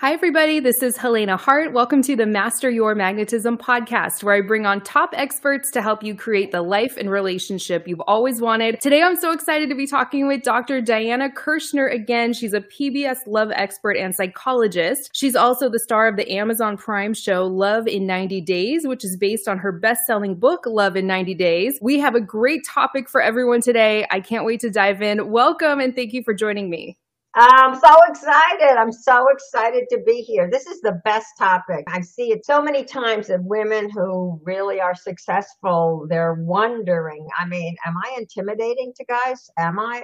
Hi, everybody. This is Helena Hart. Welcome to the Master Your Magnetism podcast, where I bring on top experts to help you create the life and relationship you've always wanted. Today, I'm so excited to be talking with Dr. Diana Kirschner again. She's a PBS love expert and psychologist. She's also the star of the Amazon Prime show Love in 90 Days, which is based on her best selling book, Love in 90 Days. We have a great topic for everyone today. I can't wait to dive in. Welcome and thank you for joining me. I'm so excited. I'm so excited to be here. This is the best topic. I see it so many times that women who really are successful, they're wondering, I mean, am I intimidating to guys? Am I?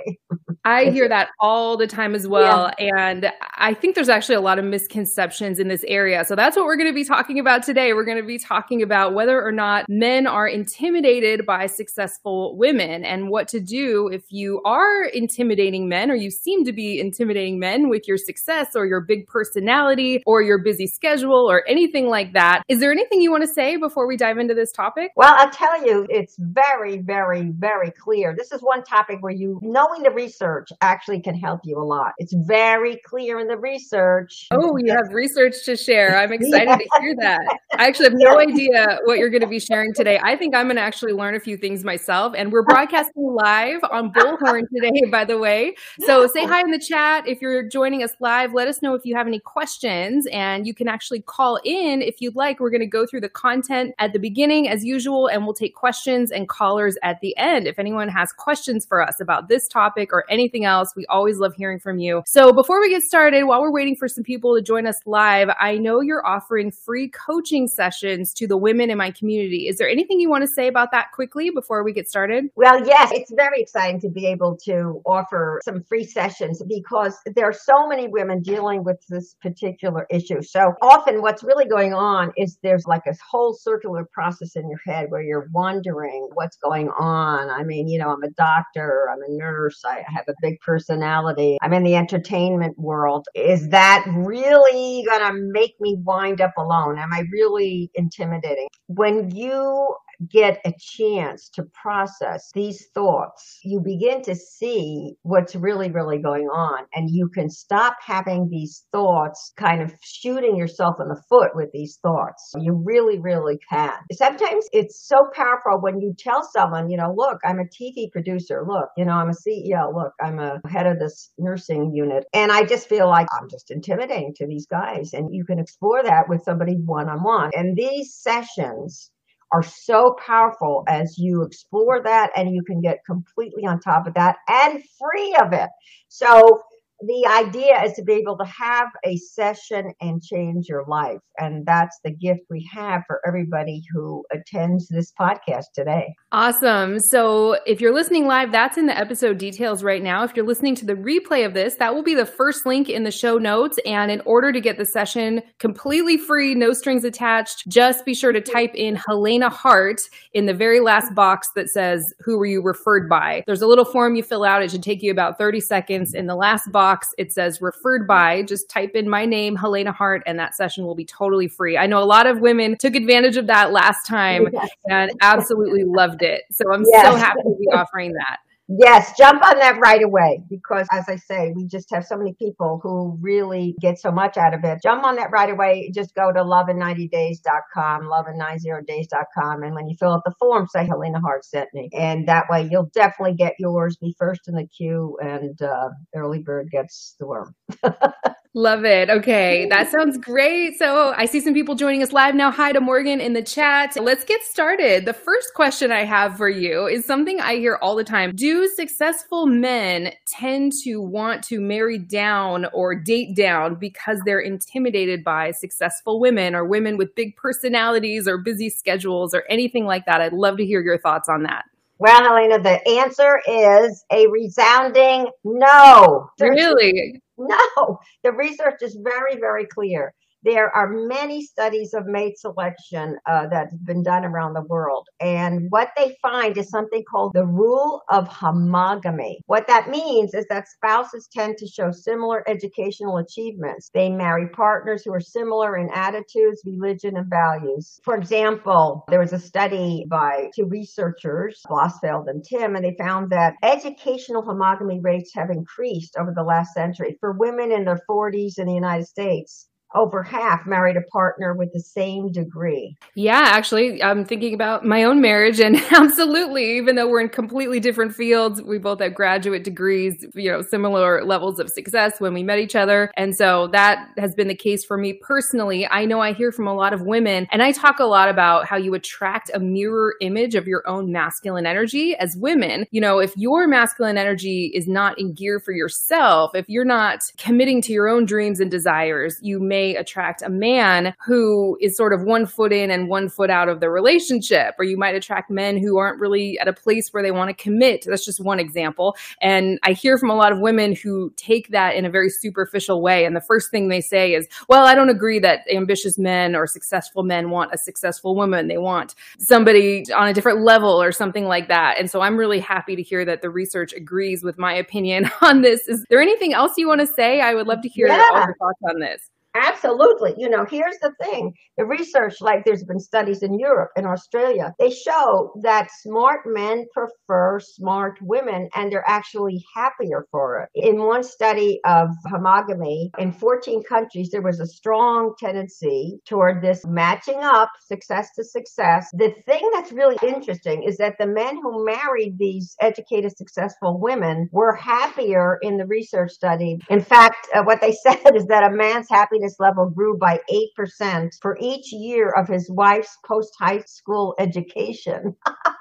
I hear that all the time as well. Yeah. And I think there's actually a lot of misconceptions in this area. So that's what we're going to be talking about today. We're going to be talking about whether or not men are intimidated by successful women and what to do if you are intimidating men or you seem to be intimidating men with your success or your big personality or your busy schedule or anything like that. Is there anything you want to say before we dive into this topic? Well, I'll tell you, it's very, very, very clear. This is one topic where you knowing the research actually can help you a lot. It's very clear in the research. Oh, you have research to share. I'm excited yeah. to hear that. I actually have no idea what you're going to be sharing today. I think I'm going to actually learn a few things myself. And we're broadcasting live on Bullhorn today, by the way. So say hi in the chat. If you're joining us live, let us know if you have any questions. And you can actually call in if you'd like. We're going to go through the content at the beginning as usual, and we'll take questions and callers at the end. If anyone has questions for us about this topic or anything else. We always love hearing from you. So before we get started, while we're waiting for some people to join us live, I know you're offering free coaching sessions to the women in my community. Is there anything you want to say about that quickly before we get started? Well, yes, it's very exciting to be able to offer some free sessions because there are so many women dealing with this particular issue. So often what's really going on is there's like a whole circular process in your head where you're wondering what's going on. I mean, you know, I'm a doctor, I'm a nurse, I have a big personality. I'm in the entertainment world. Is that really going to make me wind up alone? Am I really intimidating? When you get a chance to process these thoughts, you begin to see what's really, really going on. And you can stop having these thoughts kind of shooting yourself in the foot with these thoughts. You really, really can. Sometimes it's so powerful when you tell someone, you know, look, I'm a TV producer. Look, you know, I'm a CEO. Look, I'm a head of this nursing unit. And I just feel like I'm just intimidating to these guys. And you can explore that with somebody one on one. And these sessions are so powerful as you explore that and you can get completely on top of that and free of it. So the idea is to be able to have a session and change your life. And that's the gift we have for everybody who attends this podcast today. Awesome. So if you're listening live, that's in the episode details right now. If you're listening to the replay of this, that will be the first link in the show notes. And in order to get the session completely free, no strings attached, just be sure to type in Helena Hart in the very last box that says, Who were you referred by? There's a little form you fill out. It should take you about 30 seconds. In the last box, box, it says referred by. Just type in my name, Helena Hart, and that session will be totally free. I know a lot of women took advantage of that last time yes. and absolutely loved it. So I'm yes. so happy to be offering that. Yes, jump on that right away because, as I say, we just have so many people who really get so much out of it. Jump on that right away. Just go to lovein90days.com, lovein90days.com. And when you fill out the form, say Helena Hart sent me. And that way you'll definitely get yours, be first in the queue, and uh, early bird gets the worm. Love it. Okay. That sounds great. So I see some people joining us live now. Hi to Morgan in the chat. Let's get started. The first question I have for you is something I hear all the time. Do successful men tend to want to marry down or date down because they're intimidated by successful women or women with big personalities or busy schedules or anything like that? I'd love to hear your thoughts on that. Well, Helena, the answer is a resounding no. Really? No. The research is very, very clear. There are many studies of mate selection uh, that have been done around the world. And what they find is something called the rule of homogamy. What that means is that spouses tend to show similar educational achievements. They marry partners who are similar in attitudes, religion, and values. For example, there was a study by two researchers, Blossfeld and Timm, and they found that educational homogamy rates have increased over the last century for women in their 40s in the United States over half married a partner with the same degree. Yeah, actually, I'm thinking about my own marriage, and absolutely, even though we're in completely different fields, we both have graduate degrees, you know, similar levels of success when we met each other. And so that has been the case for me personally. I know I hear from a lot of women, and I talk a lot about how you attract a mirror image of your own masculine energy as women. You know, if your masculine energy is not in gear for yourself, if you're not committing to your own dreams and desires, you may may attract a man who is sort of one foot in and one foot out of the relationship, or you might attract men who aren't really at a place where they want to commit. That's just one example. And I hear from a lot of women who take that in a very superficial way. And the first thing they say is, well, I don't agree that ambitious men or successful men want a successful woman. They want somebody on a different level or something like that. And so I'm really happy to hear that the research agrees with my opinion on this. Is there anything else you want to say? I would love to hear yeah. all your thoughts on this. Absolutely. You know, here's the thing the research, like there's been studies in Europe and Australia, they show that smart men prefer smart women and they're actually happier for it. In one study of homogamy in 14 countries, there was a strong tendency toward this matching up success to success. The thing that's really interesting is that the men who married these educated, successful women were happier in the research study. In fact, uh, what they said is that a man's happiness level grew by 8% for each year of his wife's post high school education.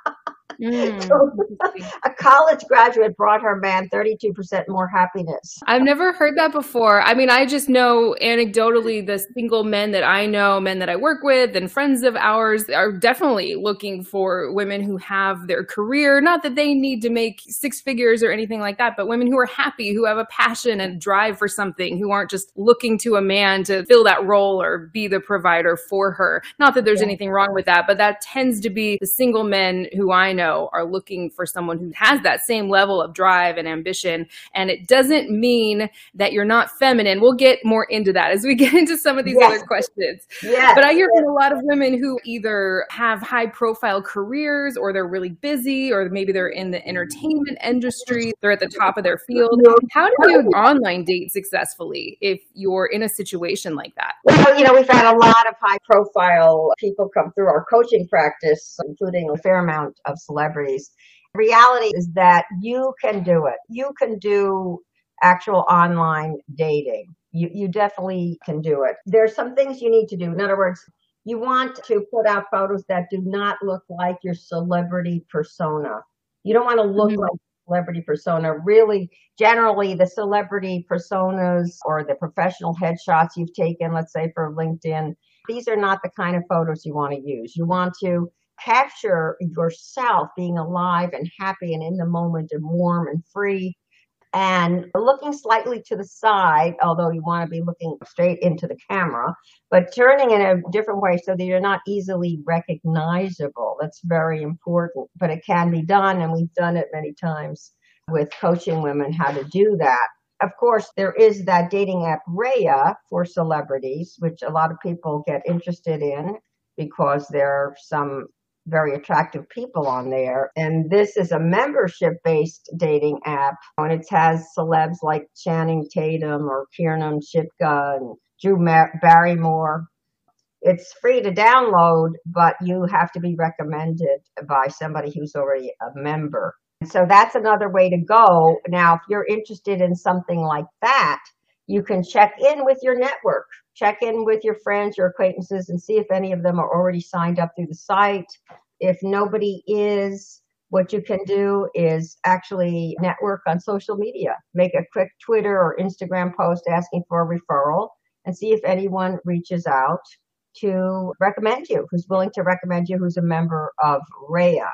Mm. So, a college graduate brought her man 32% more happiness. I've never heard that before. I mean, I just know anecdotally the single men that I know, men that I work with, and friends of ours are definitely looking for women who have their career. Not that they need to make six figures or anything like that, but women who are happy, who have a passion and drive for something, who aren't just looking to a man to fill that role or be the provider for her. Not that there's yeah. anything wrong with that, but that tends to be the single men who I know know are looking for someone who has that same level of drive and ambition. And it doesn't mean that you're not feminine. We'll get more into that as we get into some of these yes. other questions. Yes. But I hear from a lot of women who either have high profile careers or they're really busy or maybe they're in the entertainment industry, they're at the top of their field. How do you online date successfully if you're in a situation like that? Well, you know, we've had a lot of high profile people come through our coaching practice, including a fair amount of celebrities. Reality is that you can do it. You can do actual online dating. You, you definitely can do it. There's some things you need to do. In other words, you want to put out photos that do not look like your celebrity persona. You don't want to look mm-hmm. like celebrity persona. Really, generally, the celebrity personas or the professional headshots you've taken, let's say for LinkedIn, these are not the kind of photos you want to use. You want to capture yourself being alive and happy and in the moment and warm and free and looking slightly to the side, although you want to be looking straight into the camera, but turning in a different way so that you're not easily recognizable. That's very important, but it can be done, and we've done it many times with coaching women how to do that. Of course, there is that dating app Raya for celebrities, which a lot of people get interested in because there are some very attractive people on there. And this is a membership based dating app. And it has celebs like Channing Tatum or Kiernan Shipka and Drew Barrymore. It's free to download, but you have to be recommended by somebody who's already a member. So that's another way to go. Now, if you're interested in something like that, you can check in with your network, check in with your friends, your acquaintances, and see if any of them are already signed up through the site. If nobody is, what you can do is actually network on social media. Make a quick Twitter or Instagram post asking for a referral and see if anyone reaches out to recommend you, who's willing to recommend you, who's a member of Raya.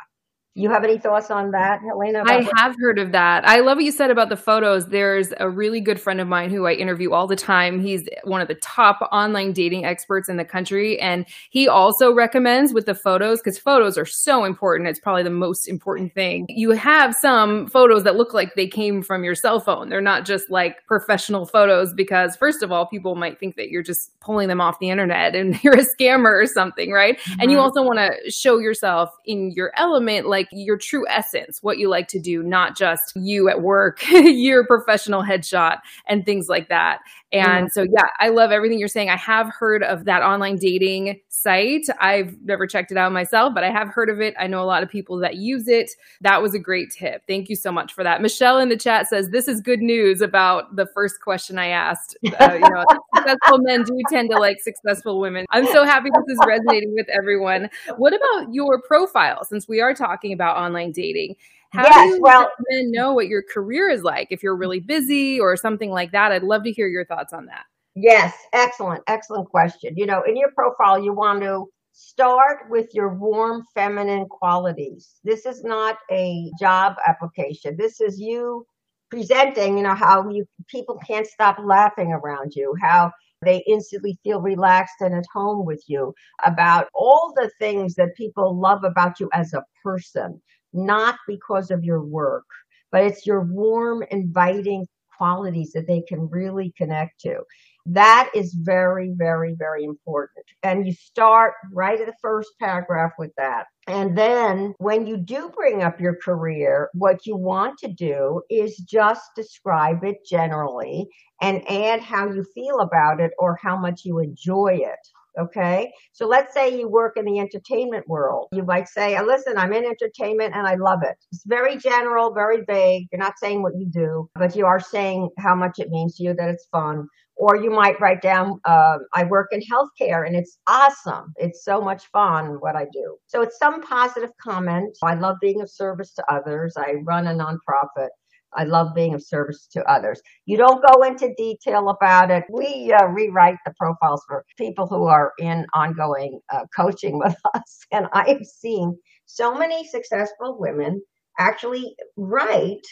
You have any thoughts on that, Helena? I have heard of that. I love what you said about the photos. There's a really good friend of mine who I interview all the time. He's one of the top online dating experts in the country. And he also recommends with the photos, because photos are so important. It's probably the most important thing. You have some photos that look like they came from your cell phone. They're not just like professional photos, because first of all, people might think that you're just pulling them off the internet and you're a scammer or something, right? Mm-hmm. And you mm-hmm. also want to show yourself in your element, like, like your true essence, what you like to do, not just you at work, your professional headshot and things like that. And so, yeah, I love everything you're saying. I have heard of that online dating site. I've never checked it out myself, but I have heard of it. I know a lot of people that use it. That was a great tip. Thank you so much for that. Michelle in the chat says, This is good news about the first question I asked. Uh, you know, successful men do tend to like successful women. I'm so happy this is resonating with everyone. What about your profile? Since we are talking about online dating, how yes, do you well, men know what your career is like if you're really busy or something like that? I'd love to hear your thoughts on that. Yes, excellent, excellent question. You know, in your profile, you want to start with your warm feminine qualities. This is not a job application. This is you presenting, you know, how you people can't stop laughing around you, how they instantly feel relaxed and at home with you, about all the things that people love about you as a person not because of your work, but it's your warm, inviting qualities that they can really connect to. That is very, very, very important. And you start right at the first paragraph with that. And then when you do bring up your career, what you want to do is just describe it generally and add how you feel about it or how much you enjoy it. Okay. So let's say you work in the entertainment world. You might say, listen, I'm in entertainment and I love it. It's very general, very vague. You're not saying what you do, but you are saying how much it means to you that it's fun. Or you might write down, uh, I work in healthcare and it's awesome. It's so much fun what I do. So it's some positive comment. I love being of service to others. I run a nonprofit. I love being of service to others. You don't go into detail about it. We uh, rewrite the profiles for people who are in ongoing uh, coaching with us. And I've seen so many successful women actually write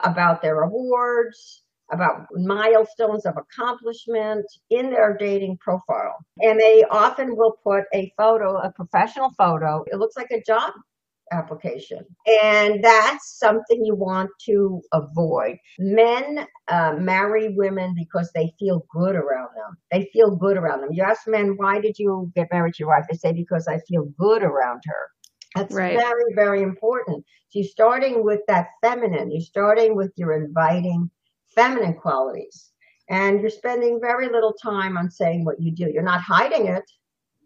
about their awards, about milestones of accomplishment in their dating profile. And they often will put a photo, a professional photo. It looks like a job application. And that's something you want to avoid. Men uh, marry women because they feel good around them. They feel good around them. You ask men, why did you get married to your wife? They say, because I feel good around her. That's right. very, very important. So you're starting with that feminine. You're starting with your inviting feminine qualities. And you're spending very little time on saying what you do. You're not hiding it.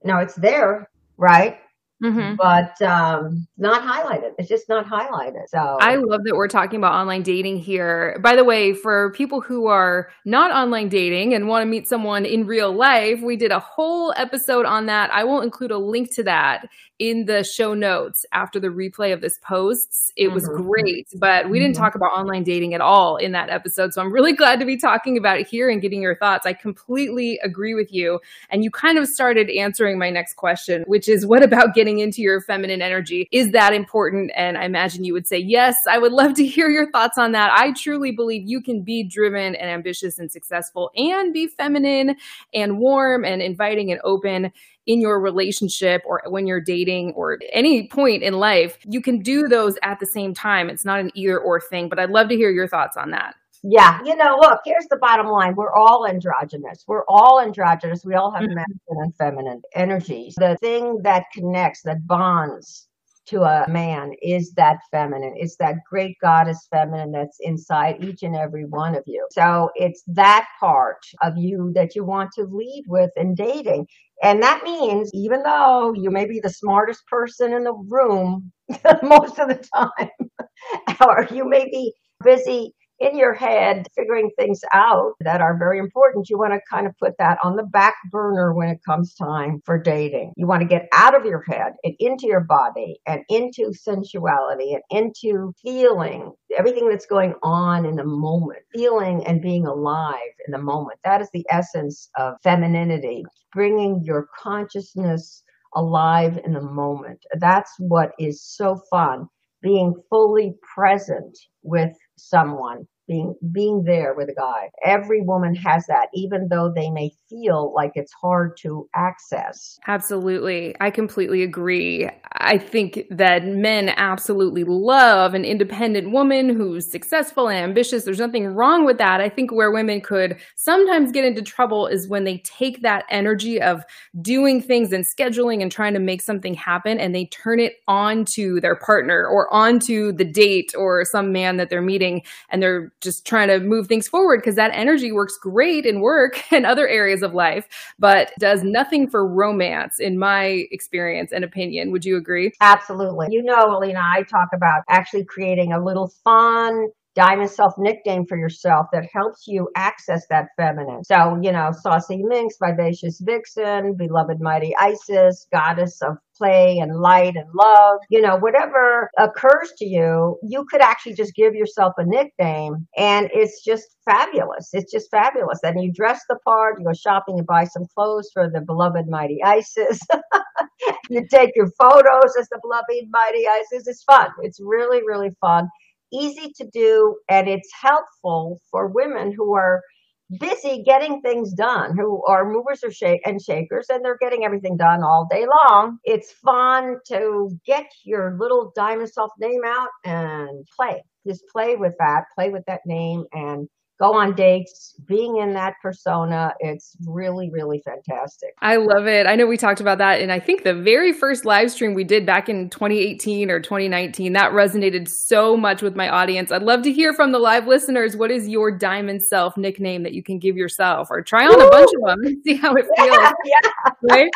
No, it's there, right? Mm-hmm. but um, not highlighted. It's just not highlighted. So I love that we're talking about online dating here. By the way, for people who are not online dating and want to meet someone in real life, we did a whole episode on that. I will include a link to that in the show notes after the replay of this post. It was mm-hmm. great, but we didn't mm-hmm. talk about online dating at all in that episode. So I'm really glad to be talking about it here and getting your thoughts. I completely agree with you. And you kind of started answering my next question, which is what about getting into your feminine energy? Is that important? And I imagine you would say, yes, I would love to hear your thoughts on that. I truly believe you can be driven and ambitious and successful and be feminine and warm and inviting and open in your relationship or when you're dating or any point in life, you can do those at the same time. It's not an either or thing, but I'd love to hear your thoughts on that. Yeah. You know, look, here's the bottom line. We're all androgynous. We're all androgynous. We all have mm-hmm. masculine and feminine energies. The thing that connects, that bonds to a man is that feminine. It's that great goddess feminine that's inside each and every one of you. So it's that part of you that you want to lead with in dating. And that means even though you may be the smartest person in the room most of the time, or you may be busy in your head figuring things out that are very important, you want to kind of put that on the back burner when it comes time for dating. You want to get out of your head and into your body and into sensuality and into feeling everything that's going on in the moment, feeling and being alive in the moment. That is the essence of femininity, bringing your consciousness alive in the moment. That's what is so fun being fully present with someone being being there with a guy. Every woman has that, even though they may feel like it's hard to access. Absolutely. I completely agree. I think that men absolutely love an independent woman who's successful and ambitious. There's nothing wrong with that. I think where women could sometimes get into trouble is when they take that energy of doing things and scheduling and trying to make something happen and they turn it onto their partner or onto the date or some man that they're meeting and they're just trying to move things forward because that energy works great in work and other areas of life, but does nothing for romance, in my experience and opinion. Would you agree? Absolutely. You know, Helena, I talk about actually creating a little fun, diamond self nickname for yourself that helps you access that feminine. So, you know, saucy minx, vivacious vixen, beloved mighty Isis, goddess of play and light and love, you know, whatever occurs to you, you could actually just give yourself a nickname and it's just fabulous. It's just fabulous. And you dress the part, you go shopping and buy some clothes for the beloved mighty Isis. you take your photos as the beloved mighty Isis. It's fun. It's really, really fun easy to do and it's helpful for women who are busy getting things done, who are movers or and shakers, and they're getting everything done all day long. It's fun to get your little diamond self name out and play. Just play with that, play with that name and go on dates, being in that persona. It's really, really fantastic. I love it. I know we talked about that. And I think the very first live stream we did back in 2018 or 2019, that resonated so much with my audience. I'd love to hear from the live listeners. What is your diamond self nickname that you can give yourself or try on Ooh. a bunch of them and see how it feels? Yeah, yeah. Right?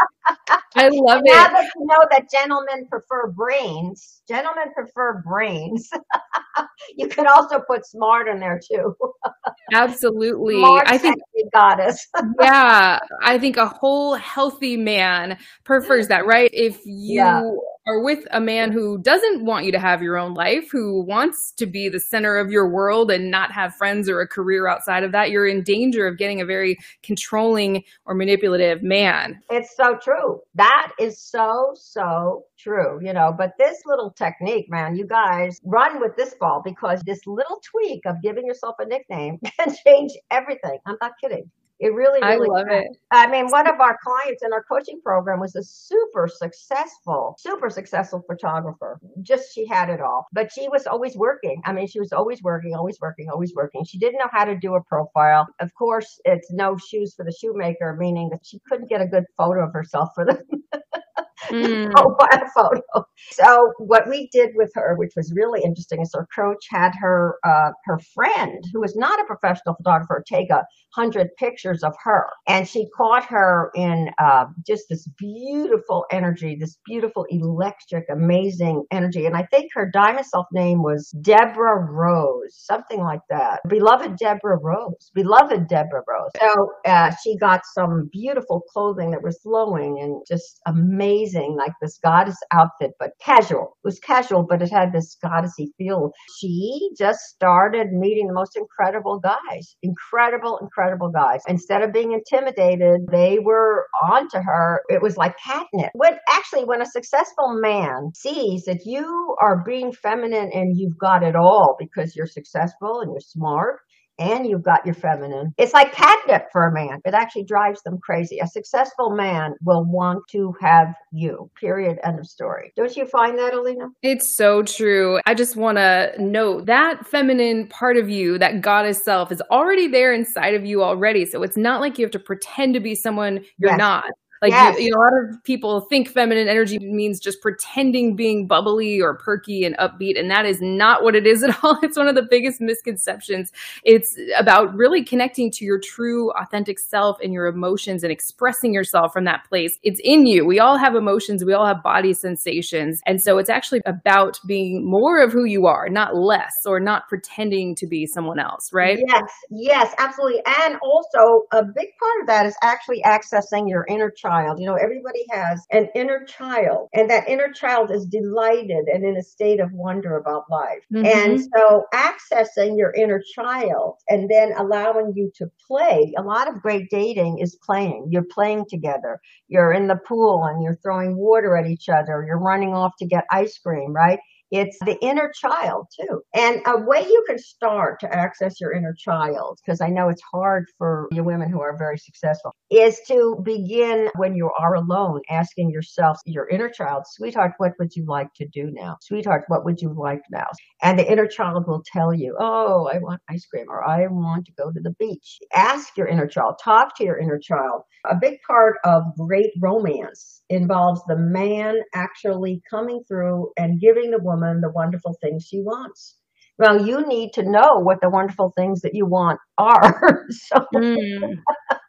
I love now it. Now that you know that gentlemen prefer brains, gentlemen prefer brains. you could also put smart in there too. Absolutely. Smart, I think goddess. yeah, I think a whole healthy man prefers that, right? If you yeah are with a man who doesn't want you to have your own life, who wants to be the center of your world and not have friends or a career outside of that, you're in danger of getting a very controlling or manipulative man. It's so true. That is so, so true, you know. But this little technique, man, you guys run with this ball because this little tweak of giving yourself a nickname can change everything. I'm not kidding. It really, really I love it. I mean, one of our clients in our coaching program was a super successful, super successful photographer. Just she had it all, but she was always working. I mean, she was always working, always working, always working. She didn't know how to do a profile. Of course, it's no shoes for the shoemaker, meaning that she couldn't get a good photo of herself for the mm. profile photo. So what we did with her, which was really interesting, is our coach had her uh, her friend, who was not a professional photographer, take a hundred pictures of her, and she caught her in uh, just this beautiful energy, this beautiful electric, amazing energy. And I think her diamond self name was Deborah Rose, something like that. Beloved Deborah Rose, beloved Deborah Rose. So uh, she got some beautiful clothing that was flowing and just amazing, like this goddess outfit, but casual. It was casual, but it had this goddessy feel. She just started meeting the most incredible guys, incredible, incredible guys. Instead of being intimidated, they were onto her. It was like catnip. When actually, when a successful man sees that you are being feminine and you've got it all because you're successful and you're smart and you've got your feminine. It's like catnip for a man. It actually drives them crazy. A successful man will want to have you. Period. End of story. Don't you find that, Helena? It's so true. I just want to note that feminine part of you, that goddess self, is already there inside of you already. So it's not like you have to pretend to be someone you're yes. not. Like yes. you, you know, a lot of people think feminine energy means just pretending being bubbly or perky and upbeat, and that is not what it is at all. It's one of the biggest misconceptions. It's about really connecting to your true, authentic self and your emotions and expressing yourself from that place. It's in you. We all have emotions. We all have body sensations, and so it's actually about being more of who you are, not less, or not pretending to be someone else. Right? Yes. Yes. Absolutely. And also, a big part of that is actually accessing your inner child child. You know, everybody has an inner child, and that inner child is delighted and in a state of wonder about life. Mm-hmm. And so, accessing your inner child and then allowing you to play, a lot of great dating is playing. You're playing together. You're in the pool and you're throwing water at each other. You're running off to get ice cream, right? It's the inner child too. And a way you can start to access your inner child, because I know it's hard for you women who are very successful, is to begin when you are alone, asking yourself, your inner child, sweetheart, what would you like to do now? Sweetheart, what would you like now? And the inner child will tell you, oh, I want ice cream or I want to go to the beach. Ask your inner child, talk to your inner child. A big part of great romance involves the man actually coming through and giving the woman the wonderful things she wants. Well, you need to know what the wonderful things that you want are. so, mm.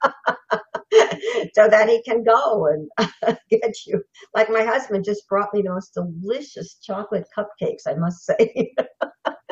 so that he can go and get you. Like my husband just brought me those delicious chocolate cupcakes, I must say.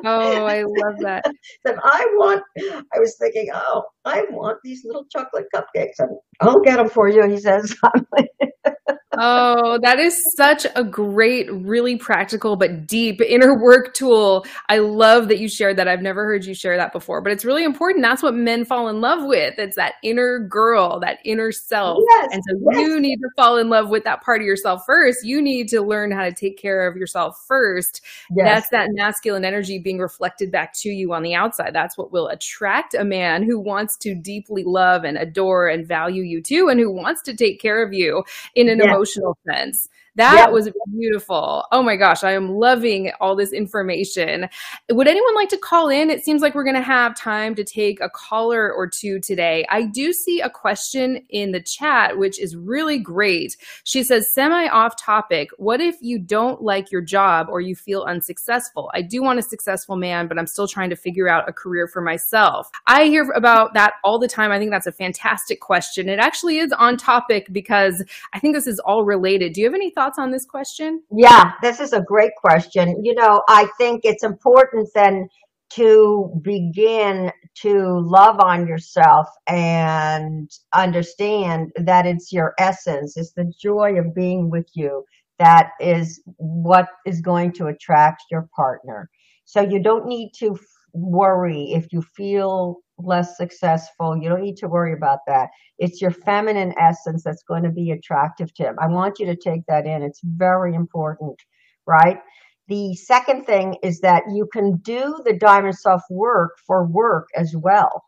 oh, I love that. That I want, I was thinking, oh, I want these little chocolate cupcakes. And I'll get them for you, he says. oh, that is such a great, really practical but deep inner work tool. I love that you shared that. I've never heard you share that before, but it's really important. That's what men fall in love with. It's that inner girl, that inner self. Yes, and so yes. you need to fall in love with that part of yourself first. You need to learn how to take care of yourself first. Yes. That's that masculine energy being reflected back to you on the outside. That's what will attract a man who wants to deeply love and adore and value you too, and who wants to take care of you in an emotional emotional sense. That yep. was beautiful. Oh my gosh, I am loving all this information. Would anyone like to call in? It seems like we're going to have time to take a caller or two today. I do see a question in the chat, which is really great. She says, semi off topic, what if you don't like your job or you feel unsuccessful? I do want a successful man, but I'm still trying to figure out a career for myself. I hear about that all the time. I think that's a fantastic question. It actually is on topic because I think this is all related. Do you have any thoughts? Thoughts on this question? Yeah, this is a great question. You know, I think it's important then to begin to love on yourself and understand that it's your essence, it's the joy of being with you that is what is going to attract your partner. So you don't need to worry if you feel less successful. You don't need to worry about that. It's your feminine essence that's going to be attractive to him. I want you to take that in. It's very important, right? The second thing is that you can do the diamond self work for work as well,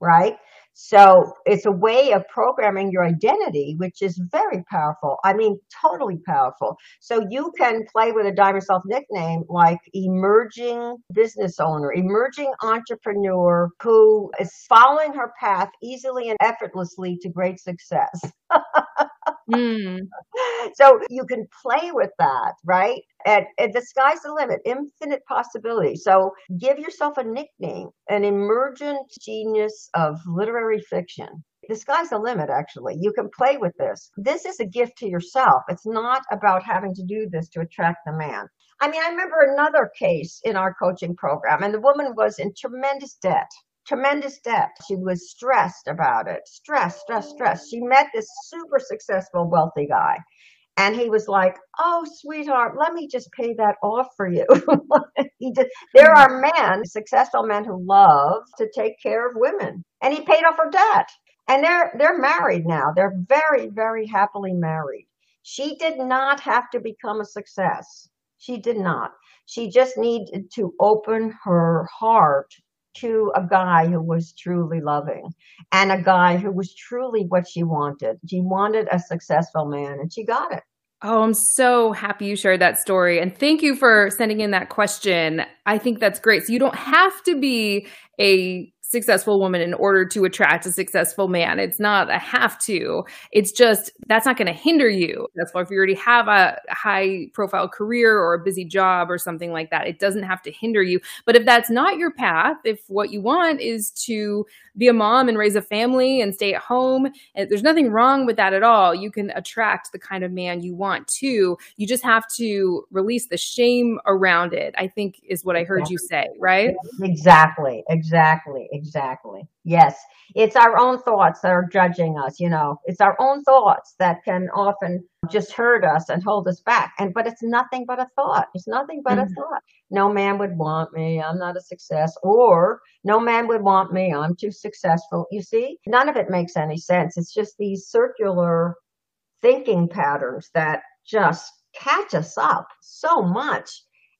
right? So it's a way of programming your identity, which is very powerful. I mean, totally powerful. So you can play with a diamond self nickname like emerging business owner, emerging entrepreneur who is following her path easily and effortlessly to great success. mm. So you can play with that, right? And, and, the sky's the limit, infinite possibility. So give yourself a nickname, an emergent genius of literary fiction. The sky's the limit, actually. You can play with this. This is a gift to yourself. It's not about having to do this to attract the man. I mean, I remember another case in our coaching program, and the woman was in tremendous debt tremendous debt. She was stressed about it. Stress, stress, stress. She met this super successful, wealthy guy. And he was like, Oh, sweetheart, let me just pay that off for you. there are men, successful men who love to take care of women. And he paid off her debt. And they're, they're married now. They're very, very happily married. She did not have to become a success. She did not. She just needed to open her heart to a guy who was truly loving and a guy who was truly what she wanted. She wanted a successful man and she got it. Oh, I'm so happy you shared that story. And thank you for sending in that question. I think that's great. So you don't have to be a successful woman in order to attract a successful man. It's not a have to. It's just that's not going to hinder you. That's why if you already have a high profile career or a busy job or something like that, it doesn't have to hinder you. But if that's not your path, if what you want is to be a mom and raise a family and stay at home, and there's nothing wrong with that at all. You can attract the kind of man you want to. You just have to release the shame around it. I think is what I heard exactly. you say, right? Exactly. Exactly. Exactly. Yes. It's our own thoughts that are judging us, you know. It's our own thoughts that can often just hurt us and hold us back. And but it's nothing but a thought. It's nothing but mm-hmm. a thought. No man would want me. I'm not a success. Or no man would want me. I'm too successful. You see? None of it makes any sense. It's just these circular thinking patterns that just catch us up so much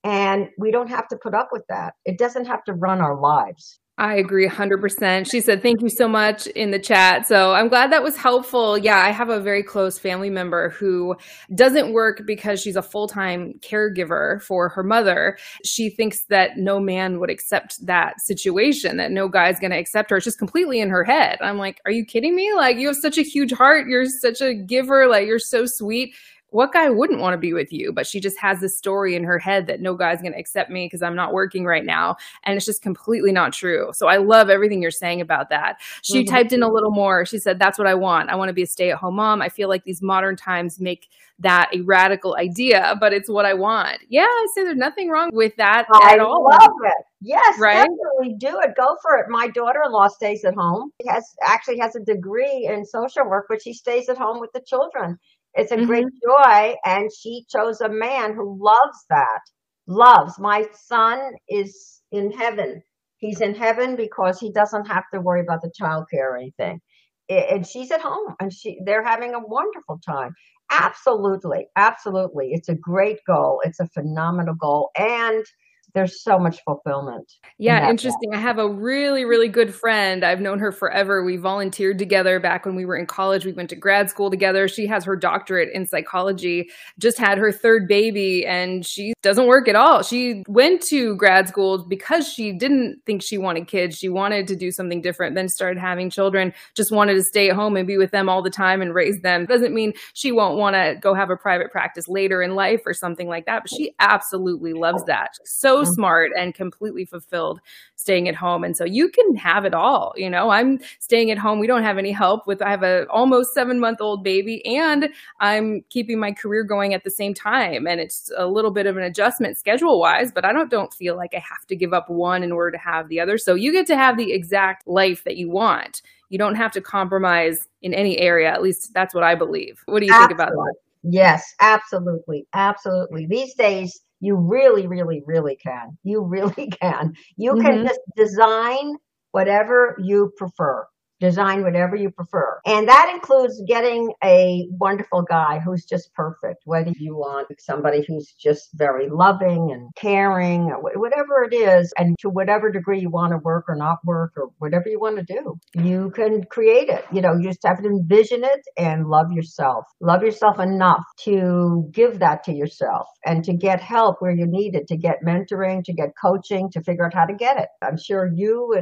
And we don't have to put up with that. It doesn't have to run our lives. I agree 100%. She said, Thank you so much in the chat. So I'm glad that was helpful. Yeah, I have a very close family member who doesn't work because she's a full time caregiver for her mother. She thinks that no man would accept that situation, that no guy's going to accept her. It's just completely in her head. I'm like, Are you kidding me? Like, you have such a huge heart. You're such a giver. Like, you're so sweet what guy wouldn't want to be with you? But she just has this story in her head that no guy's going to accept me because I'm not working right now. And it's just completely not true. So I love everything you're saying about that. She mm-hmm. typed in a little more. She said, That's what I want. I want to be a stay at home mom. I feel like these modern times make that a radical idea, but it's what I want. Yeah, I say there's nothing wrong with that I at all. I love it. Yes, right? definitely do it. Go for it. My daughter-in-law stays at home. She has actually has a degree in social work, but she stays at home with the children. It's a mm-hmm. great joy. And she chose a man who loves that. Loves. My son is in heaven. He's in heaven because he doesn't have to worry about the childcare or anything. And she's at home and she they're having a wonderful time. Absolutely. Absolutely. It's a great goal. It's a phenomenal goal. And there's so much fulfillment. Yeah, in interesting. I have a really, really good friend. I've known her forever. We volunteered together back when we were in college. We went to grad school together. She has her doctorate in psychology, just had her third baby, and she doesn't work at all. She went to grad school because she didn't think she wanted kids. She wanted to do something different, then started having children, just wanted to stay at home and be with them all the time and raise them. Doesn't mean she won't want to go have a private practice later in life or something like that, but she absolutely loves that. So mm-hmm. smart and completely fulfilled staying at home. And so you can have it all. You know, I'm staying at home. We don't have any help with, I have a almost seven month old baby and I'm keeping my career going at the same time. And it's a little bit of an adjustment schedule wise, but I don't, don't feel like I have to give up one in order to have the other. So you get to have the exact life that you want. You don't have to compromise in any area. At least that's what I believe. What do you Absolutely. think about that? Yes, absolutely. Absolutely. These days, you really, really, really can. You really can. You mm-hmm. can just design whatever you prefer design whatever you prefer. And that includes getting a wonderful guy who's just perfect, whether you want somebody who's just very loving and caring, whatever it is, and to whatever degree you want to work or not work or whatever you want to do, you can create it. You know, you just have to envision it and love yourself. Love yourself enough to give that to yourself and to get help where you need it, to get mentoring, to get coaching, to figure out how to get it. I'm sure you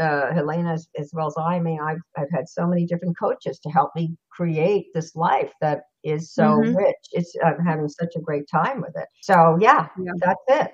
uh, Helena as, as, well as I. I mean, I've, I've had so many different coaches to help me create this life that is so mm-hmm. rich. It's I'm having such a great time with it. So yeah, yeah. that's it.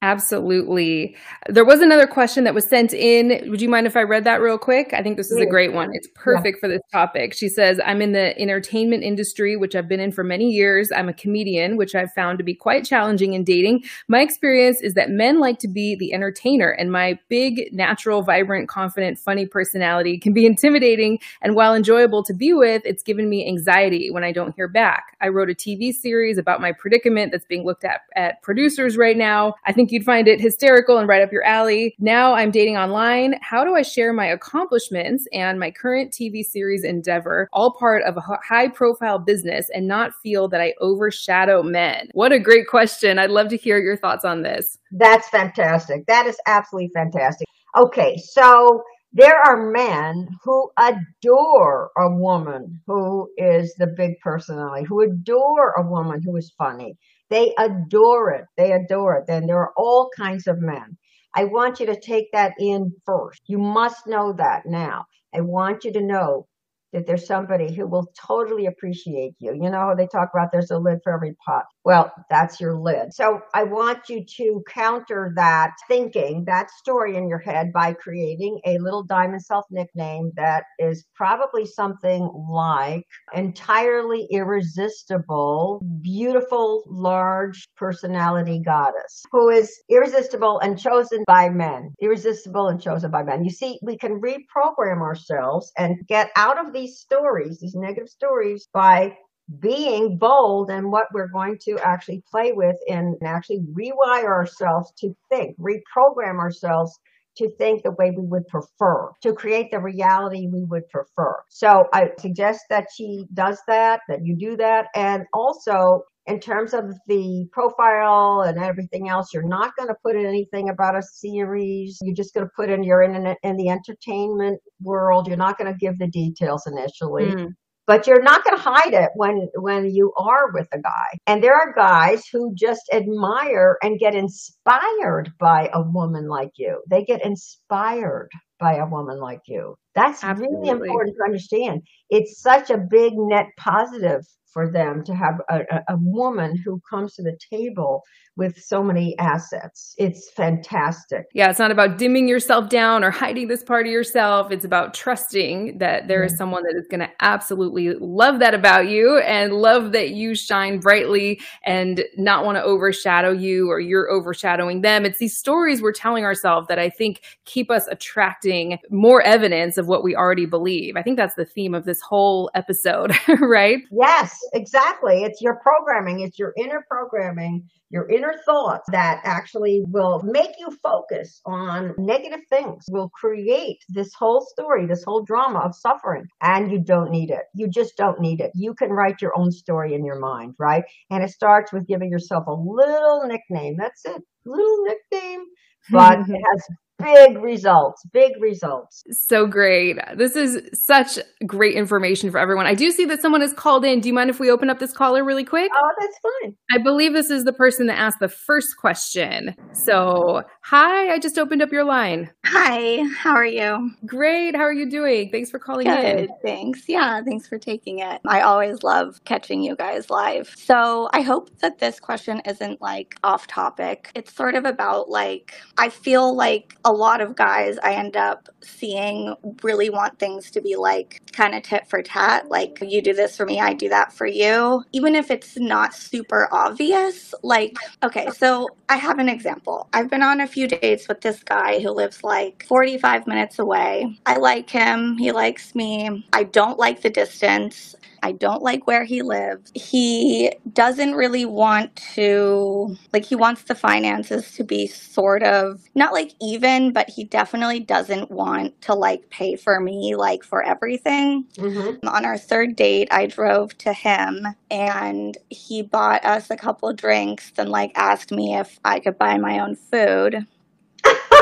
Absolutely. There was another question that was sent in. Would you mind if I read that real quick? I think this is a great one. It's perfect yeah. for this topic. She says, I'm in the entertainment industry, which I've been in for many years. I'm a comedian, which I've found to be quite challenging in dating. My experience is that men like to be the entertainer, and my big, natural, vibrant, confident, funny personality can be intimidating. And while enjoyable to be with, it's given me anxiety when I don't hear back. I wrote a TV series about my predicament that's being looked at at producers right now. I think think you'd find it hysterical and right up your alley. Now I'm dating online. How do I share my accomplishments and my current TV series endeavor, all part of a high profile business, and not feel that I overshadow men? What a great question. I'd love to hear your thoughts on this. That's fantastic. That is absolutely fantastic. Okay, so there are men who adore a woman who is the big personality, who adore a woman who is funny, they adore it. They adore it. Then there are all kinds of men. I want you to take that in first. You must know that now. I want you to know that there's somebody who will totally appreciate you. You know, how they talk about there's a lid for every pot. Well, that's your lid. So I want you to counter that thinking, that story in your head by creating a little diamond self nickname that is probably something like entirely irresistible, beautiful, large personality goddess who is irresistible and chosen by men. Irresistible and chosen by men. You see, we can reprogram ourselves and get out of these stories, these negative stories by being bold and what we're going to actually play with and actually rewire ourselves to think, reprogram ourselves to think the way we would prefer, to create the reality we would prefer. So I suggest that she does that, that you do that. And also in terms of the profile and everything else, you're not going to put in anything about a series. You're just going to put in your in, in the entertainment world. You're not going to give the details initially. Mm but you're not going to hide it when when you are with a guy and there are guys who just admire and get inspired by a woman like you they get inspired by a woman like you that's Absolutely. really important to understand it's such a big net positive for them to have a, a, woman who comes to the table with so many assets. It's fantastic. Yeah, it's not about dimming yourself down or hiding this part of yourself. It's about trusting that there is mm. someone that is going to absolutely love that about you and love that you shine brightly and not want to overshadow you or you're overshadowing them. It's these stories we're telling ourselves that I think keep us attracting more evidence of what we already believe. I think that's the theme of this whole episode, right? Yes, exactly. It's your programming, it's your inner programming your inner thoughts that actually will make you focus on negative things, will create this whole story, this whole drama of suffering. And you don't need it. You just don't need it. You can write your own story in your mind, right? And it starts with giving yourself a little nickname. That's it. Little nickname. But it has big results, big results. So great. This is such great information for everyone. I do see that someone has called in. Do you mind if we open up this caller really quick? Oh, that's fine. I believe this is the person that asked the first question. So, hi, I just opened up your line. Hi, how are you? Great. How are you doing? Thanks for calling Good, in. Thanks. Yeah, thanks for taking it. I always love catching you guys live. So, I hope that this question isn't like off topic. It's sort of about like, I feel like a lot of guys I end up seeing really want things to be like kind of tit for tat. Like, you do this for me, I do that for you. Even if it's not super obvious. Like, okay, so I have an example. I've been on a few dates with this guy who lives like 45 minutes away. I like him, he likes me. I don't like the distance. I don't like where he lives. He doesn't really want to, like, he wants the finances to be sort of not like even, but he definitely doesn't want to like pay for me, like, for everything. Mm-hmm. On our third date, I drove to him and he bought us a couple drinks, then, like, asked me if I could buy my own food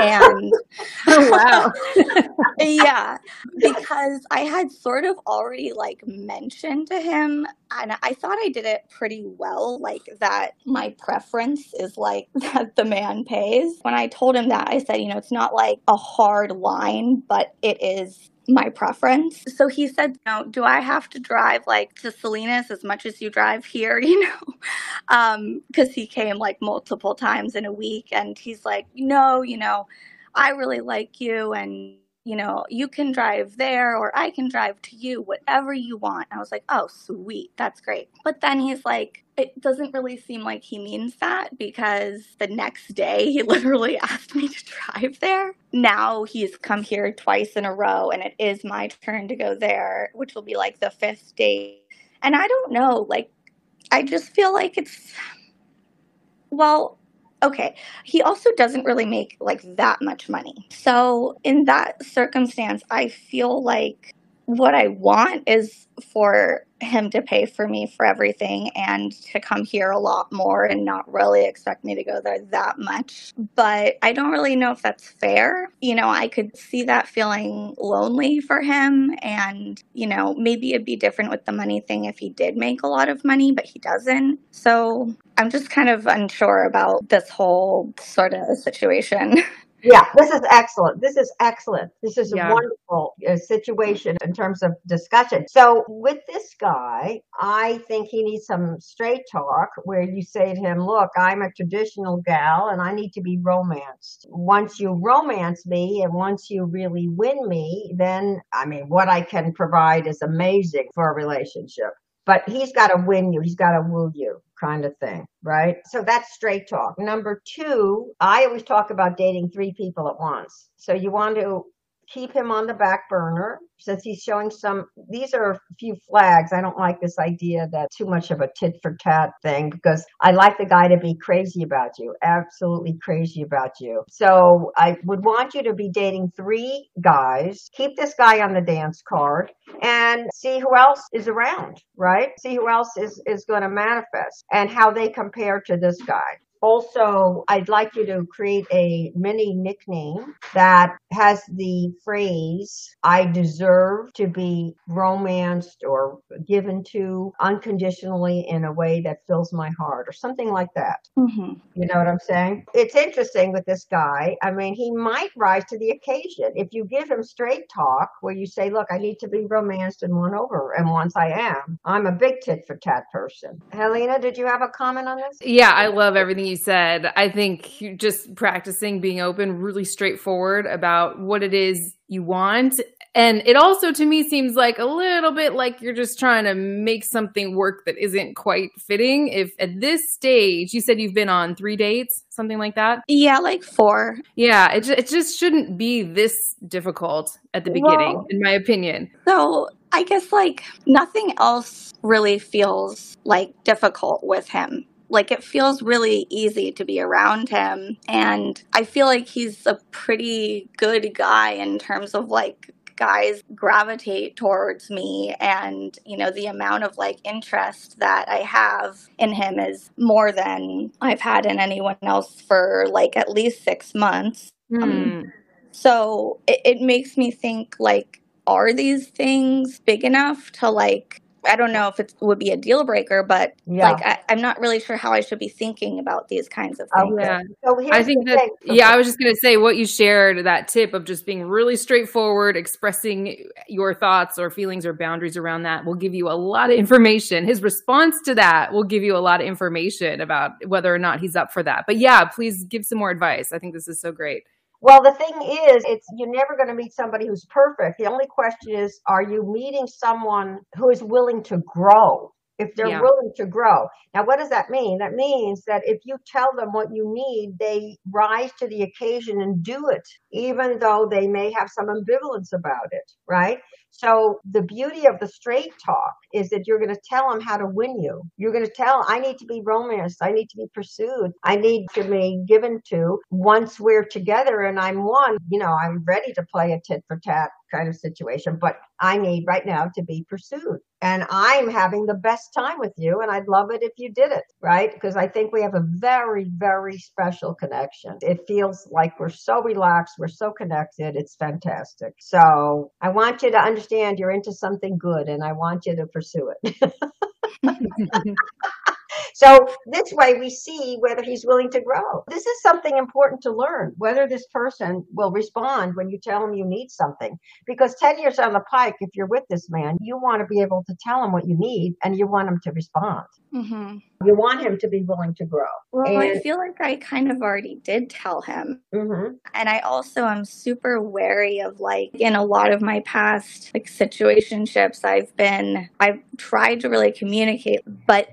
and oh wow. Yeah because i had sort of already like mentioned to him and i thought i did it pretty well like that my preference is like that the man pays. When i told him that i said you know it's not like a hard line but it is my preference. So he said, you know, do I have to drive like to Salinas as much as you drive here, you know? Um, cuz he came like multiple times in a week and he's like, "No, you know, I really like you and you know, you can drive there or I can drive to you, whatever you want. I was like, oh, sweet. That's great. But then he's like, it doesn't really seem like he means that because the next day he literally asked me to drive there. Now he's come here twice in a row and it is my turn to go there, which will be like the fifth date. And I don't know, like, I just feel like it's, well, okay he also doesn't really make like that much money. So in that circumstance i feel like what i want is for him to pay for me for everything and to come here a lot more and not really expect me to go there that much. But I don't really know if that's fair. You know, I could see that feeling lonely for him. And, you know, maybe it'd be different with the money thing if he did make a lot of money, but he doesn't. So I'm just kind of unsure about this whole sort of situation. Yeah, this is excellent. This is excellent. This is yeah. a wonderful uh, situation in terms of discussion. So, with this guy, I think he needs some straight talk where you say to him, Look, I'm a traditional gal and I need to be romanced. Once you romance me and once you really win me, then I mean, what I can provide is amazing for a relationship but he's got to win you. He's got to woo you kind of thing, right? So that's straight talk. Number two, I always talk about dating three people at once. So you want to keep him on the back burner since he's showing some these are a few flags. I don't like this idea that too much of a tit for tat thing because i like the guy to be crazy about you absolutely crazy about you. So i would want you to be dating three guys keep this guy on the dance card and see who else is around right? See who else is is going to manifest and how they compare to this guy also, I'd like you to create a mini nickname that has the phrase, I deserve to be romanced or given to unconditionally in a way that fills my heart, or something like that. Mm-hmm. You know what I'm saying? It's interesting with this guy. I mean, he might rise to the occasion. If you give him straight talk where you say, Look, I need to be romanced and won over. And once I am, I'm a big tit for tat person. Helena, did you have a comment on this? Yeah, I love everything you said. I think just practicing being open, really straightforward about what it is you want. And it also to me seems like a little bit like you're just trying to make something work that isn't quite fitting. If at this stage, you said you've been on three dates, something like that? Yeah, like four. Yeah, it, it just shouldn't be this difficult at the beginning, well, in my opinion. So I guess like nothing else really feels like difficult with him like it feels really easy to be around him. And I feel like he's a pretty good guy in terms of like guys gravitate towards me and you know the amount of like interest that i have in him is more than i've had in anyone else for like at least six months mm. um, so it, it makes me think like are these things big enough to like I don't know if it would be a deal breaker, but yeah. like I, am not really sure how I should be thinking about these kinds of things. Oh, yeah. So I think that yeah, I was just gonna say what you shared, that tip of just being really straightforward, expressing your thoughts or feelings or boundaries around that will give you a lot of information. His response to that will give you a lot of information about whether or not he's up for that. But yeah, please give some more advice. I think this is so great. Well, the thing is, it's you're never going to meet somebody who's perfect. The only question is, are you meeting someone who is willing to grow? If they're yeah. willing to grow. Now, what does that mean? That means that if you tell them what you need, they rise to the occasion and do it, even though they may have some ambivalence about it, right? So the beauty of the straight talk is that you're going to tell them how to win you. You're going to tell, I need to be romanced. I need to be pursued. I need to be given to once we're together and I'm one, you know, I'm ready to play a tit for tat kind of situation, but I need right now to be pursued. And I'm having the best time with you. And I'd love it if you did it, right? Because I think we have a very, very special connection. It feels like we're so relaxed. We're so connected. It's fantastic. So I want you to understand you're into something good and I want you to pursue it. So this way we see whether he's willing to grow. This is something important to learn, whether this person will respond when you tell him you need something. Because 10 years on the pike, if you're with this man, you want to be able to tell him what you need and you want him to respond. Mm-hmm. You want him to be willing to grow. Well, and, I feel like I kind of already did tell him. Mm-hmm. And I also am super wary of like in a lot of my past like situationships, I've been, I've tried to really communicate, but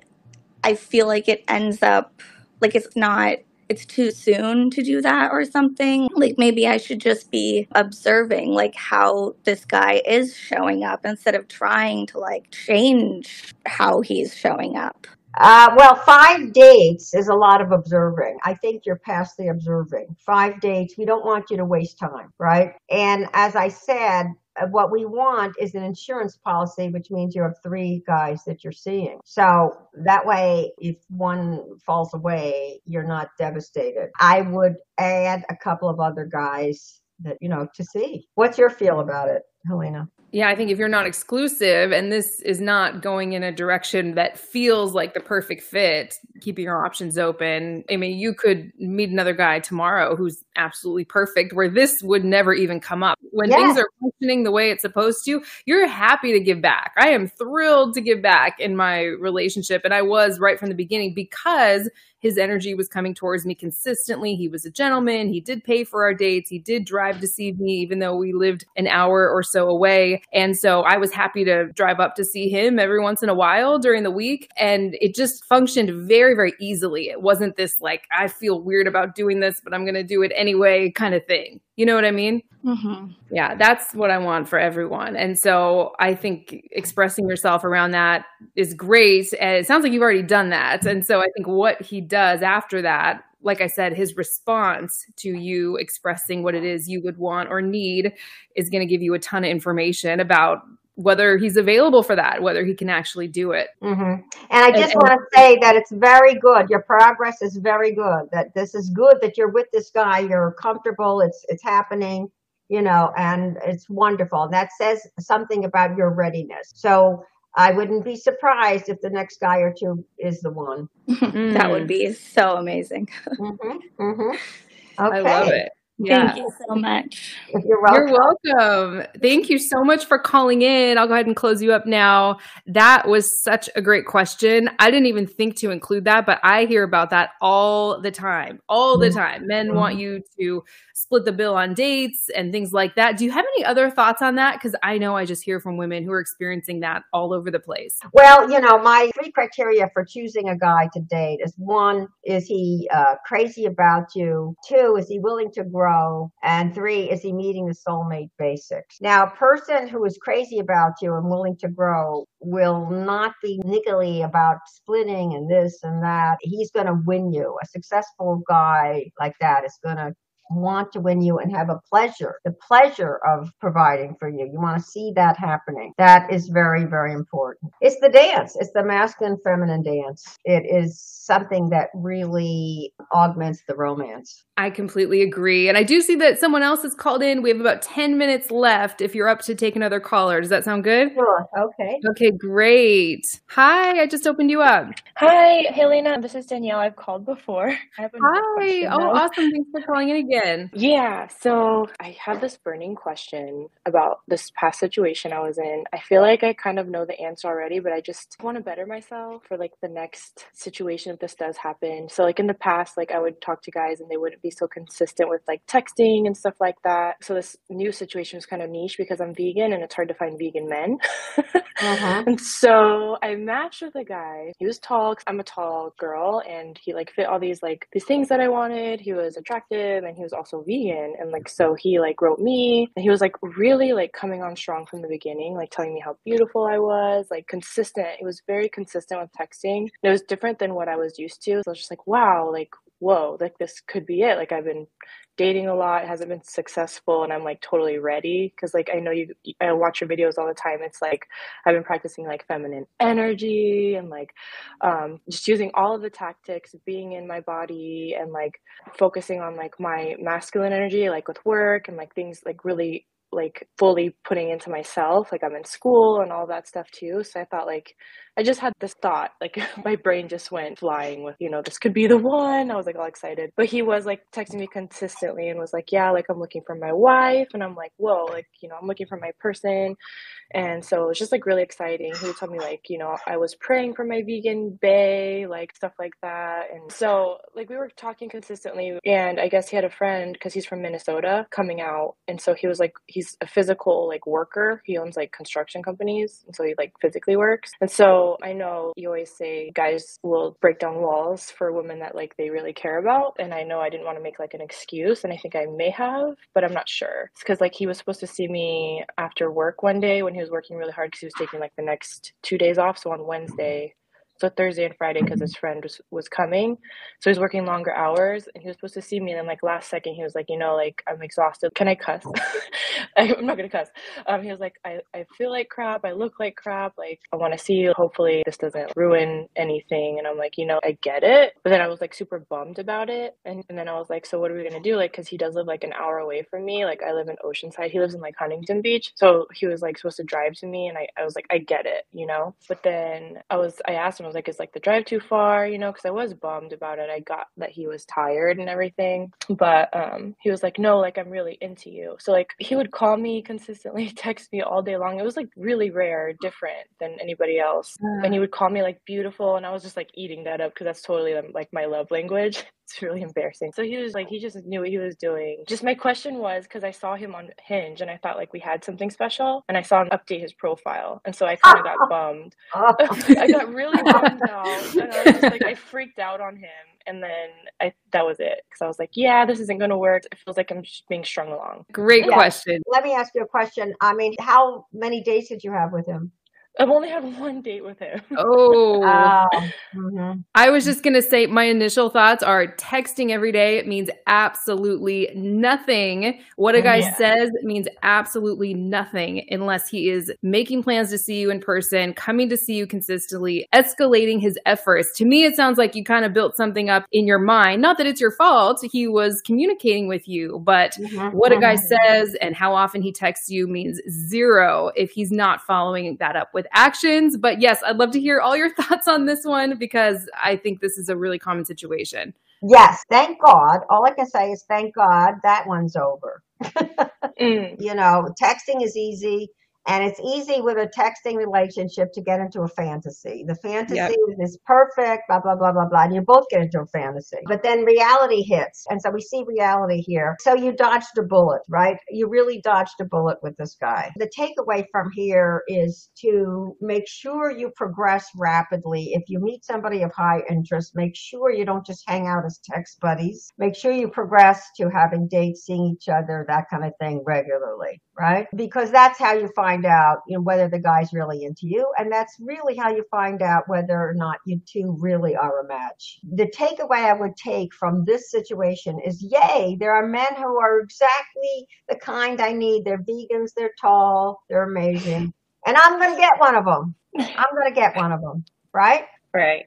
I feel like it ends up like it's not it's too soon to do that or something. Like maybe I should just be observing like how this guy is showing up instead of trying to like change how he's showing up. Uh, well, five dates is a lot of observing. I think you're past the observing. Five dates, we don't want you to waste time, right? And as I said, Uh, what we want is an insurance policy, which means you have three guys that you're seeing. So that way, if one falls away, you're not devastated. I would add a couple of other guys that, you know, to see. What's your feel about it, Helena? Yeah, I think if you're not exclusive and this is not going in a direction that feels like the perfect fit, keeping your options open. I mean, you could meet another guy tomorrow who's absolutely perfect where this would never even come up. When yes. things are functioning the way it's supposed to, you're happy to give back. I am thrilled to give back in my relationship. And I was right from the beginning because his energy was coming towards me consistently. He was a gentleman. He did pay for our dates. He did drive to see me, even though we lived an hour or so away. And so I was happy to drive up to see him every once in a while during the week. And it just functioned very, very easily. It wasn't this like, I feel weird about doing this, but I'm going to do it anyway kind of thing. You know what I mean? Mm-hmm. Yeah, that's what I want for everyone. And so I think expressing yourself around that is great. And it sounds like you've already done that. And so I think what he does after that, like I said, his response to you expressing what it is you would want or need is going to give you a ton of information about whether he's available for that, whether he can actually do it. Mm-hmm. And I just and, want to say that it's very good. Your progress is very good. That this is good that you're with this guy. You're comfortable. It's it's happening. You know, and it's wonderful. That says something about your readiness. So I wouldn't be surprised if the next guy or two is the one. that would be so amazing. mm-hmm. Mm-hmm. Okay. I love it. Yeah. Thank you so much. You're welcome. You're welcome. Thank you so much for calling in. I'll go ahead and close you up now. That was such a great question. I didn't even think to include that, but I hear about that all the time. All the mm-hmm. time. Men want you to split the bill on dates and things like that. Do you have any other thoughts on that? Because I know I just hear from women who are experiencing that all over the place. Well, you know, my three criteria for choosing a guy to date is one, is he uh, crazy about you? Two, is he willing to grow? And three, is he meeting the soulmate basics? Now, a person who is crazy about you and willing to grow will not be niggly about splitting and this and that. He's going to win you. A successful guy like that is going to want to win you and have a pleasure, the pleasure of providing for you. You want to see that happening. That is very, very important. It's the dance. It's the masculine feminine dance. It is something that really augments the romance. I completely agree. And I do see that someone else has called in. We have about 10 minutes left if you're up to take another caller. Does that sound good? Sure. Okay. Okay, great. Hi, I just opened you up. Hi, Helena. This is Danielle. I've called before. Hi. Oh, awesome. Thanks for calling in again. Yeah. So I have this burning question about this past situation I was in. I feel like I kind of know the answer already, but I just want to better myself for like the next situation if this does happen. So like in the past, like I would talk to guys and they wouldn't be so consistent with like texting and stuff like that. So this new situation was kind of niche because I'm vegan and it's hard to find vegan men. uh-huh. And so I matched with a guy. He was tall I'm a tall girl and he like fit all these like these things that I wanted. He was attractive and he was also vegan. And like so he like wrote me and he was like really like coming on strong from the beginning, like telling me how beautiful I was, like consistent. It was very consistent with texting. It was different than what I was used to. So I was just like, wow, like whoa, like this could be it. Like I've been dating a lot, hasn't been successful, and I'm like totally ready. Cause like I know you, I watch your videos all the time. It's like I've been practicing like feminine energy and like um, just using all of the tactics, being in my body and like focusing on like my masculine energy, like with work and like things like really like fully putting into myself. Like I'm in school and all that stuff too. So I thought like I just had this thought, like my brain just went flying with, you know, this could be the one. I was like all excited. But he was like texting me consistently and was like, Yeah, like I'm looking for my wife. And I'm like, Whoa, like, you know, I'm looking for my person. And so it was just like really exciting. He would tell me like, you know, I was praying for my vegan bay, like stuff like that. And so like we were talking consistently. And I guess he had a friend because he's from Minnesota coming out. And so he was like, he's a physical like worker. He owns like construction companies. And so he like physically works. And so I know you always say guys will break down walls for women that like they really care about. And I know I didn't want to make like an excuse. And I think I may have, but I'm not sure. It's because like he was supposed to see me after work one day when he was working really hard because he was taking like the next two days off. So on Wednesday, so Thursday and Friday because his friend was, was coming. So he's working longer hours and he was supposed to see me. And then like last second, he was like, you know, like I'm exhausted. Can I cuss? I'm not to cuss. Um, he was like, I, I feel like crap. I look like crap. Like I want to see you. Hopefully this doesn't ruin anything. And I'm like, you know, I get it. But then I was like super bummed about it. And, and then I was like, so what are we to do? Like, cause he does live like an hour away from me. Like I live in Oceanside. He lives in like Huntington Beach. So he was like supposed to drive to me. And I, I was like, I get it, you know? But then I was, I asked him, I was like, is like the drive too far, you know, because I was bummed about it. I got that he was tired and everything. But um, he was like, no, like I'm really into you. So like he would call me consistently, text me all day long. It was like really rare, different than anybody else. And he would call me like beautiful. And I was just like eating that up because that's totally like my love language. It's really embarrassing. So he was like, he just knew what he was doing. Just my question was because I saw him on Hinge and I thought like we had something special, and I saw him update his profile, and so I kind of got bummed. Oh. I got really bummed out, and I was just like, I freaked out on him, and then I that was it because I was like, yeah, this isn't going to work. It feels like I'm being strung along. Great yeah. question. Let me ask you a question. I mean, how many dates did you have with him? I've only had one date with him. Oh. uh, mm-hmm. I was just going to say my initial thoughts are texting every day means absolutely nothing. What a guy yeah. says means absolutely nothing unless he is making plans to see you in person, coming to see you consistently, escalating his efforts. To me, it sounds like you kind of built something up in your mind. Not that it's your fault. He was communicating with you, but mm-hmm. what a guy mm-hmm. says and how often he texts you means zero if he's not following that up with with actions. But yes, I'd love to hear all your thoughts on this one because I think this is a really common situation. Yes, thank God. All I can say is thank God that one's over. mm. You know, texting is easy. And it's easy with a texting relationship to get into a fantasy. The fantasy yep. is perfect, blah, blah, blah, blah, blah. And you both get into a fantasy. But then reality hits. And so we see reality here. So you dodged a bullet, right? You really dodged a bullet with this guy. The takeaway from here is to make sure you progress rapidly. If you meet somebody of high interest, make sure you don't just hang out as text buddies. Make sure you progress to having dates, seeing each other, that kind of thing regularly, right? Because that's how you find find out you know whether the guy's really into you. And that's really how you find out whether or not you two really are a match. The takeaway i would take from this situation is yay there are men who are exactly the kind i need. They're vegans they're tall they're amazing. And i'm going to get one of them i'm going to get one of them right? Right.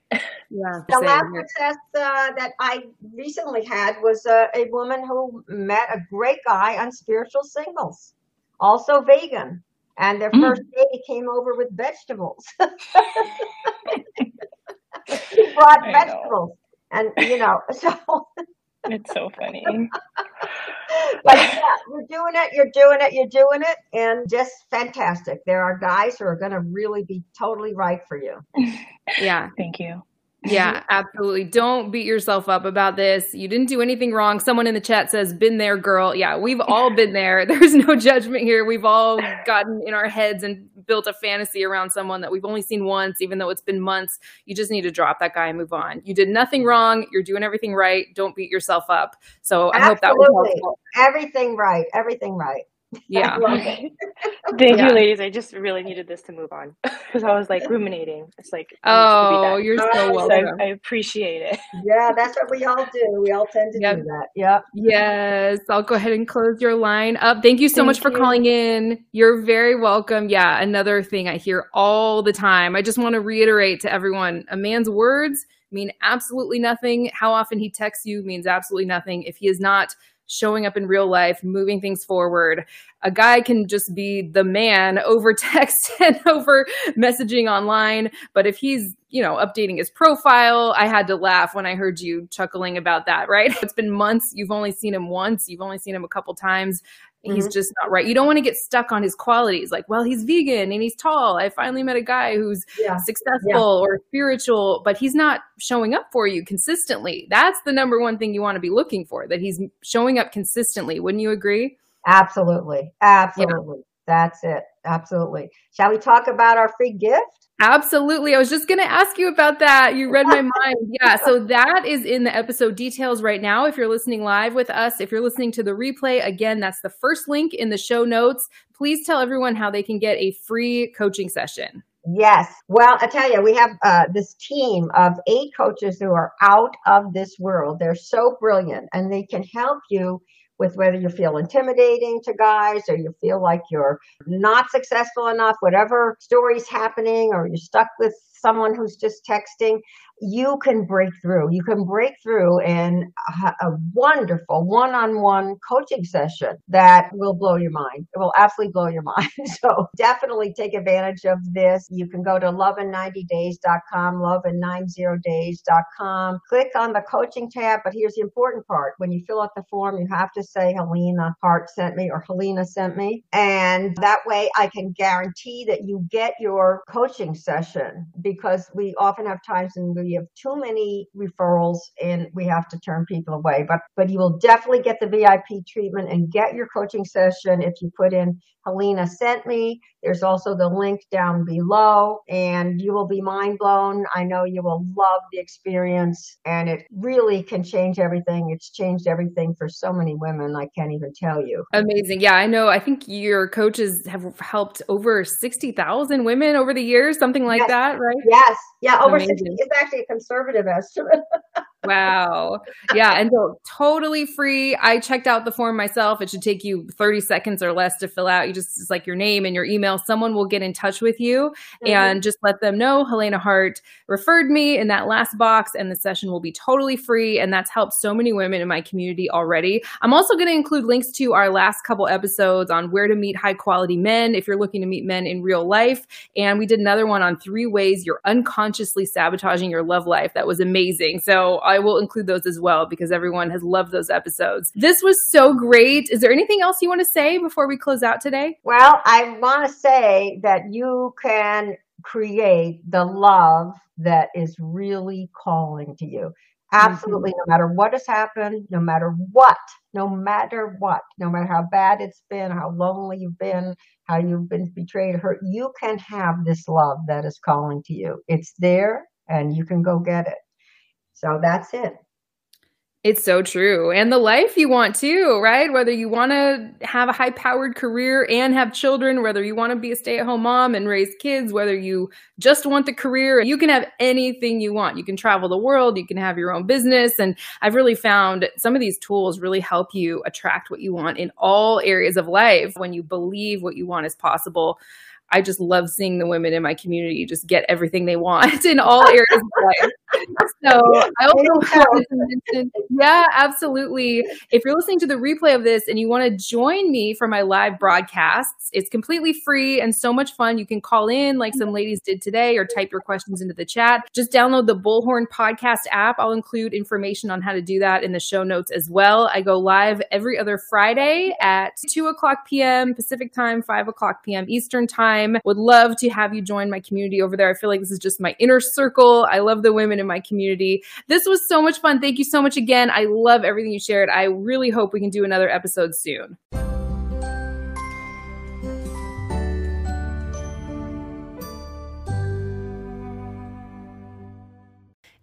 Yeah. The last success uh, that I recently had was uh, a woman who met a great guy on spiritual Singles, also vegan. And their mm. first day came over with vegetables. he brought I vegetables. Know. And, you know, so. it's so funny. but yeah, you're doing it, you're doing it, you're doing it, and just fantastic. There are guys who are going to really be totally right for you. Yeah. Thank you. Yeah, absolutely. Don't beat yourself up about this. You didn't do anything wrong. Someone in the chat says, been there, girl. Yeah, we've all been there. There's no judgment here. We've all gotten in our heads and built a fantasy around someone that we've only seen once, even though it's been months. You just need to drop that guy and move on. You did nothing mm-hmm. wrong. You're doing everything right. Don't beat yourself up. So I hope that was helpful. Everything right. Everything right. Yeah. Thank yeah. you, ladies. I just really needed this to move on because I was like ruminating. It's like, oh, you're so welcome. So I, I, appreciate it. Yeah, that's what we all do. We all tend to yep. do that. Yep. Yes. I'll go ahead and close your line up. Thank you so Thank much for you. calling in. You're very welcome. Yeah. Another thing I hear all the time. I just want to reiterate to everyone a man's words mean absolutely nothing. How often he texts you means absolutely nothing. If he is not showing up in real life, moving things forward. A guy can just be the man over text and over messaging online. But if he's, you know, updating his profile, I had to laugh when I heard you chuckling about that, right? It's been months. You've only seen him once. You've only seen him a couple times. He's mm-hmm. just not right. You don't want to get stuck on his qualities. Like, well, he's vegan and he's tall. I finally met a guy who's yeah. successful yeah. or spiritual, but he's not showing up for you consistently. That's the number one thing you want to be looking for, that he's showing up consistently. Wouldn't you agree? Absolutely. Absolutely. Yeah. That's it. Absolutely. Shall we talk about our free gift? Absolutely. I was just going to ask you about that. You read my mind. Yeah. So that is in the episode details right now. If you're listening live with us, if you're listening to the replay, again, that's the first link in the show notes. Please tell everyone how they can get a free coaching session. Yes. Well, I tell you, we have uh, this team of eight coaches who are out of this world. They're so brilliant and they can help you with whether you feel intimidating to guys or you feel like you're not successful enough, whatever story's happening, or you're stuck with someone who's just texting you can break through. You can break through in a, a wonderful one on one coaching session that will blow your mind. It will absolutely blow your mind. So definitely take advantage of this. You can go to lovein90days.com, lovein90days.com. Click on the coaching tab. But here's the important part. When you fill out the form, you have to say Helena Hart sent me or Helena sent me. And that way I can guarantee that you get your coaching session because we often have times when we have too many referrals and we have to turn people away. But but you will definitely get the VIP treatment and get your coaching session if you put in Helena sent me. There's also the link down below, and you will be mind blown. I know you will love the experience, and it really can change everything. It's changed everything for so many women. I can't even tell you. Amazing. Yeah, I know. I think your coaches have helped over 60,000 women over the years, something like yes. that, right? Yes. Yeah, over Amazing. 60. It's actually a conservative estimate. Wow. Yeah. And so totally free. I checked out the form myself. It should take you 30 seconds or less to fill out. You just, it's like your name and your email. Someone will get in touch with you mm-hmm. and just let them know Helena Hart referred me in that last box and the session will be totally free. And that's helped so many women in my community already. I'm also going to include links to our last couple episodes on where to meet high quality men if you're looking to meet men in real life. And we did another one on three ways you're unconsciously sabotaging your love life. That was amazing. So I will include those as well because everyone has loved those episodes. This was so great. Is there anything else you want to say before we close out today? Well, I want to say that you can create the love that is really calling to you. Absolutely, mm-hmm. no matter what has happened, no matter what, no matter what, no matter how bad it's been, how lonely you've been, how you've been betrayed, hurt, you can have this love that is calling to you. It's there and you can go get it. So that's it. It's so true. And the life you want too, right? Whether you want to have a high powered career and have children, whether you want to be a stay at home mom and raise kids, whether you just want the career, you can have anything you want. You can travel the world, you can have your own business. And I've really found some of these tools really help you attract what you want in all areas of life when you believe what you want is possible. I just love seeing the women in my community just get everything they want in all areas of life. So I also wanted to mention, yeah, absolutely. If you're listening to the replay of this and you want to join me for my live broadcasts, it's completely free and so much fun. You can call in like some ladies did today or type your questions into the chat. Just download the Bullhorn podcast app. I'll include information on how to do that in the show notes as well. I go live every other Friday at 2 o'clock p.m. Pacific time, 5 o'clock p.m. Eastern time. Would love to have you join my community over there. I feel like this is just my inner circle. I love the women in my community. This was so much fun. Thank you so much again. I love everything you shared. I really hope we can do another episode soon.